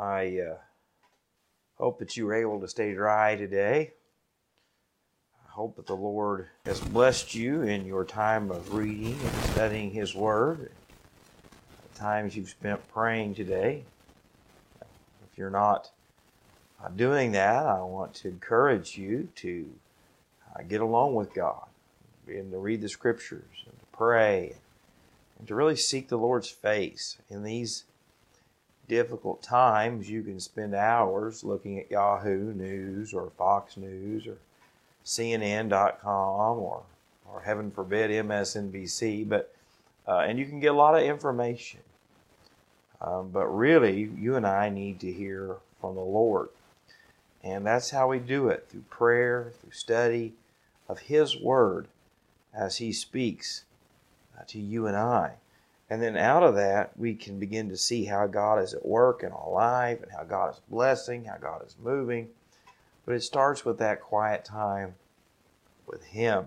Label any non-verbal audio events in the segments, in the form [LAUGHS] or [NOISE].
I uh, hope that you were able to stay dry today. I hope that the Lord has blessed you in your time of reading and studying His Word, the times you've spent praying today. If you're not uh, doing that, I want to encourage you to uh, get along with God and to read the Scriptures and to pray and to really seek the Lord's face in these difficult times, you can spend hours looking at Yahoo News or Fox News or CNN.com or, or heaven forbid, MSNBC. But uh, and you can get a lot of information. Um, but really, you and I need to hear from the Lord. And that's how we do it through prayer, through study of His Word as He speaks uh, to you and I. And then out of that, we can begin to see how God is at work in our life and how God is blessing, how God is moving. But it starts with that quiet time with Him.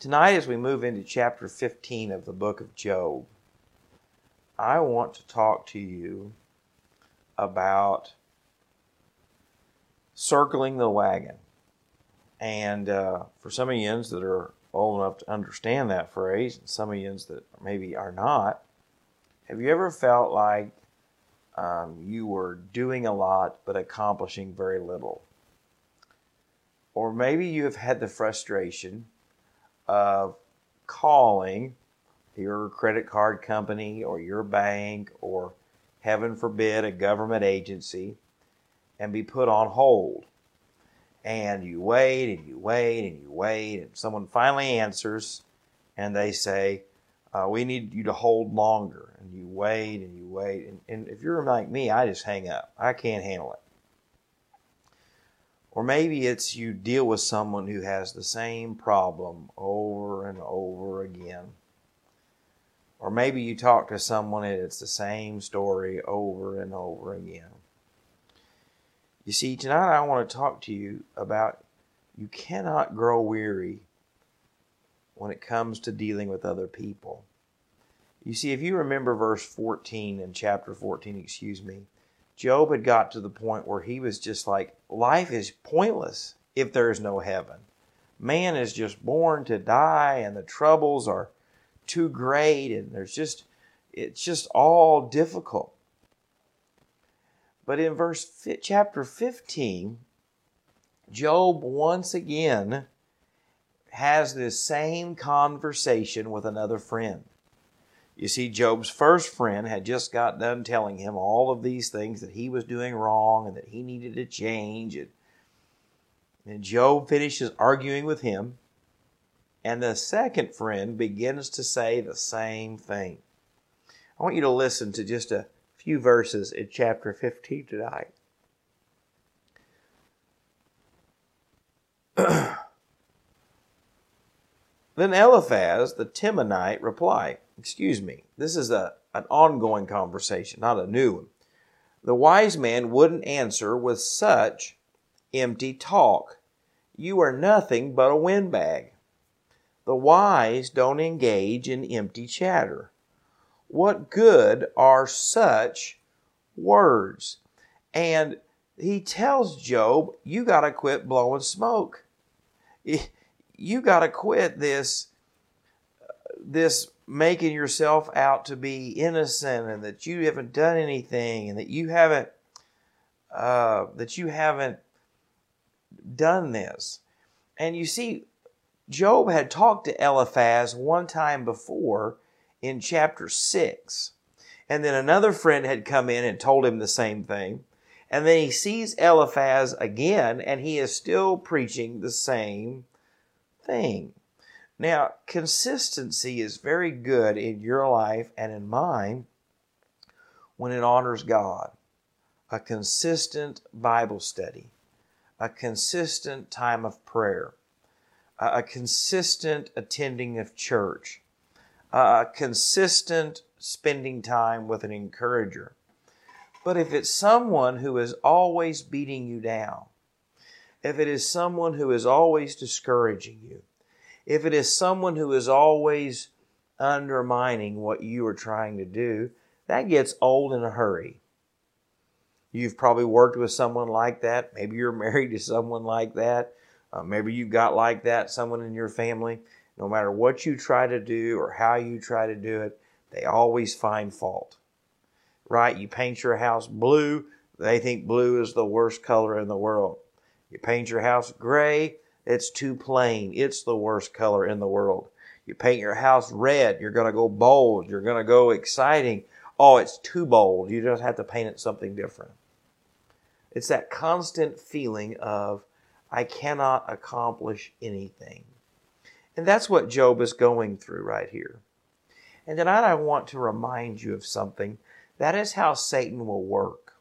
Tonight, as we move into chapter 15 of the book of Job, I want to talk to you about circling the wagon. And uh, for some of you that are old enough to understand that phrase, and some of you that maybe are not, have you ever felt like um, you were doing a lot but accomplishing very little? Or maybe you have had the frustration of calling your credit card company or your bank or, heaven forbid, a government agency and be put on hold and you wait and you wait and you wait, and someone finally answers, and they say, uh, "We need you to hold longer." And you wait and you wait, and, and if you're like me, I just hang up. I can't handle it. Or maybe it's you deal with someone who has the same problem over and over again. Or maybe you talk to someone and it's the same story over and over again. You see, tonight I want to talk to you about you cannot grow weary when it comes to dealing with other people. You see, if you remember verse 14 in chapter 14, excuse me, Job had got to the point where he was just like, life is pointless if there is no heaven. Man is just born to die, and the troubles are too great, and there's just, it's just all difficult. But in verse chapter 15, Job once again has this same conversation with another friend. You see, Job's first friend had just got done telling him all of these things that he was doing wrong and that he needed to change. And, and Job finishes arguing with him. And the second friend begins to say the same thing. I want you to listen to just a few verses in chapter 15 tonight. [CLEARS THROAT] then Eliphaz the Temanite replied, Excuse me, this is a, an ongoing conversation, not a new one. The wise man wouldn't answer with such empty talk. You are nothing but a windbag. The wise don't engage in empty chatter. What good are such words? And he tells Job, you got to quit blowing smoke. You got to quit this this making yourself out to be innocent and that you haven't done anything and that you haven't uh, that you haven't done this. And you see, Job had talked to Eliphaz one time before in chapter 6. And then another friend had come in and told him the same thing. And then he sees Eliphaz again, and he is still preaching the same thing. Now, consistency is very good in your life and in mine when it honors God. A consistent Bible study, a consistent time of prayer, a consistent attending of church, uh, consistent spending time with an encourager. But if it's someone who is always beating you down, if it is someone who is always discouraging you, if it is someone who is always undermining what you are trying to do, that gets old in a hurry. You've probably worked with someone like that. Maybe you're [LAUGHS] married to someone like that. Uh, maybe you've got like that, someone in your family. No matter what you try to do or how you try to do it, they always find fault. Right? You paint your house blue, they think blue is the worst color in the world. You paint your house gray, it's too plain. It's the worst color in the world. You paint your house red, you're going to go bold, you're going to go exciting. Oh, it's too bold. You just have to paint it something different. It's that constant feeling of, I cannot accomplish anything. And that's what Job is going through right here. And tonight I want to remind you of something. That is how Satan will work.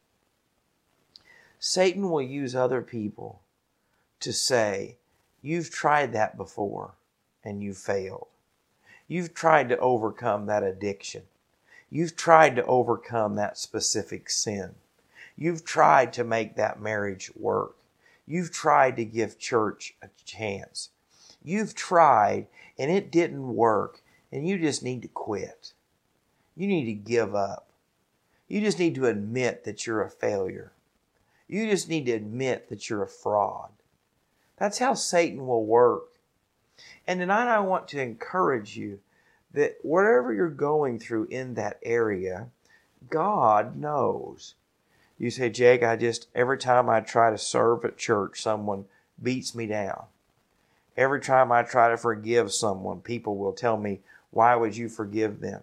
Satan will use other people to say, You've tried that before and you failed. You've tried to overcome that addiction. You've tried to overcome that specific sin. You've tried to make that marriage work. You've tried to give church a chance. You've tried and it didn't work and you just need to quit. You need to give up. You just need to admit that you're a failure. You just need to admit that you're a fraud. That's how Satan will work. And tonight I want to encourage you that whatever you're going through in that area, God knows. You say, Jake, I just, every time I try to serve at church, someone beats me down. Every time I try to forgive someone, people will tell me, why would you forgive them?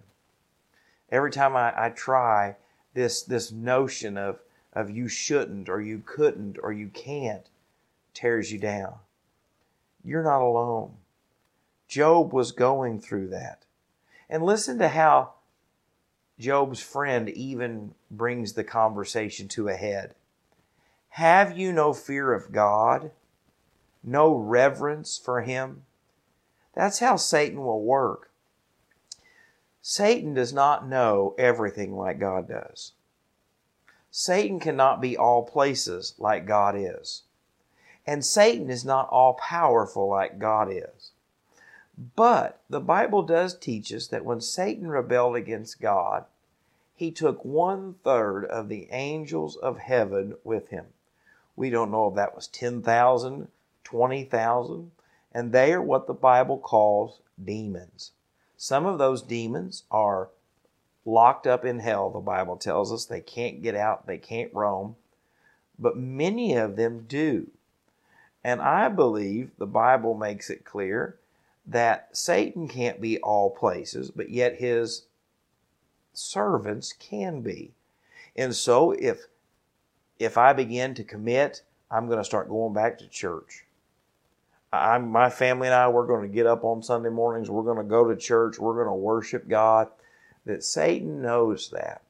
Every time I, I try this, this notion of, of you shouldn't or you couldn't or you can't tears you down. You're not alone. Job was going through that. And listen to how Job's friend even brings the conversation to a head. Have you no fear of God? No reverence for Him? That's how Satan will work. Satan does not know everything like God does. Satan cannot be all places like God is. And Satan is not all powerful like God is. But the Bible does teach us that when Satan rebelled against God, he took one third of the angels of heaven with him. We don't know if that was 10,000, 20,000, and they are what the Bible calls demons. Some of those demons are locked up in hell, the Bible tells us. They can't get out, they can't roam. But many of them do. And I believe the Bible makes it clear that Satan can't be all places, but yet his servants can be. And so if if I begin to commit, I'm going to start going back to church. I'm, my family and I, we're going to get up on Sunday mornings. We're going to go to church. We're going to worship God. That Satan knows that.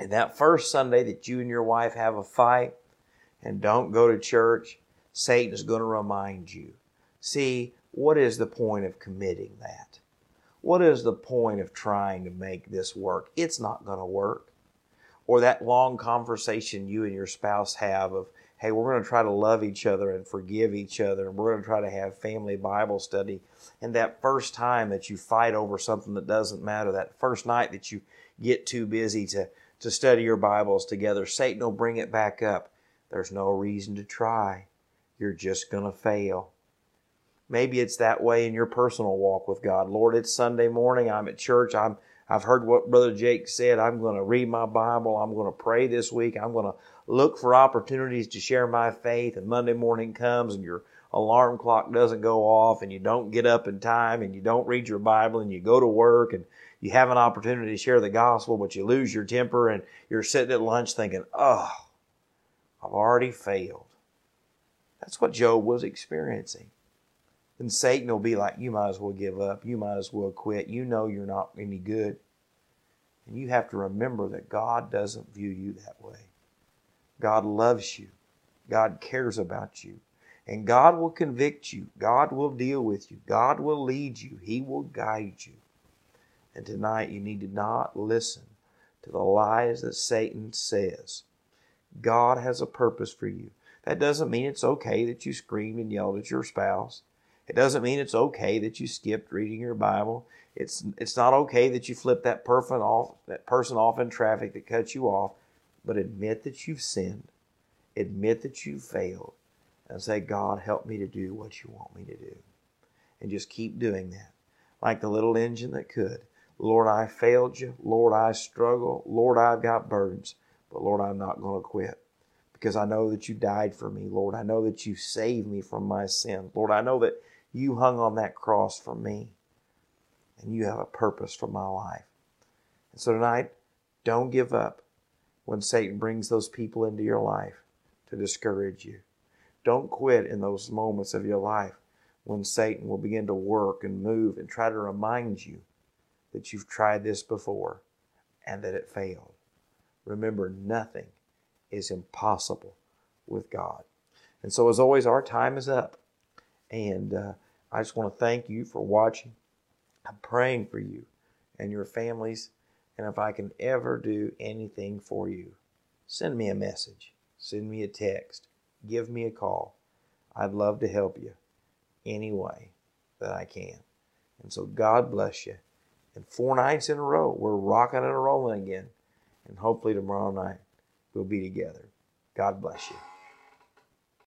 And that first Sunday that you and your wife have a fight and don't go to church, Satan is going to remind you. See, what is the point of committing that? What is the point of trying to make this work? It's not going to work. Or that long conversation you and your spouse have of, hey, we're going to try to love each other and forgive each other, and we're going to try to have family Bible study. And that first time that you fight over something that doesn't matter, that first night that you get too busy to, to study your Bibles together, Satan will bring it back up. There's no reason to try. You're just going to fail. Maybe it's that way in your personal walk with God. Lord, it's Sunday morning. I'm at church. I'm I've heard what Brother Jake said. I'm going to read my Bible. I'm going to pray this week. I'm going to look for opportunities to share my faith. And Monday morning comes and your alarm clock doesn't go off and you don't get up in time and you don't read your Bible and you go to work and you have an opportunity to share the gospel, but you lose your temper and you're sitting at lunch thinking, oh, I've already failed. That's what Job was experiencing. And Satan will be like, you might as well give up. You might as well quit. You know you're not any good. And you have to remember that God doesn't view you that way. God loves you. God cares about you. And God will convict you. God will deal with you. God will lead you. He will guide you. And tonight you need to not listen to the lies that Satan says. God has a purpose for you. That doesn't mean it's okay that you screamed and yelled at your spouse. It doesn't mean it's okay that you skipped reading your Bible. It's it's not okay that you flipped that person off that person off in traffic that cut you off. but admit that you've sinned, admit that you've failed, and say, God, help me to do what you want me to do. And just keep doing that. Like the little engine that could. Lord, I failed you. Lord, I struggle. Lord, I've got burdens. But Lord, I'm not going to quit because I know that you died for me. Lord, I know that you saved me from my sin. Lord, I know that you hung on that cross for me and you have a purpose for my life. And so tonight, don't give up when Satan brings those people into your life to discourage you. Don't quit in those moments of your life when Satan will begin to work and move and try to remind you that you've tried this before and that it failed. Remember, nothing is impossible with God. And so, as always, our time is up. And uh, I just want to thank you for watching. I'm praying for you and your families. And if I can ever do anything for you, send me a message, send me a text, give me a call. I'd love to help you any way that I can. And so God bless you. And four nights in a row, we're rocking and rolling again. And hopefully tomorrow night we'll be together. God bless you.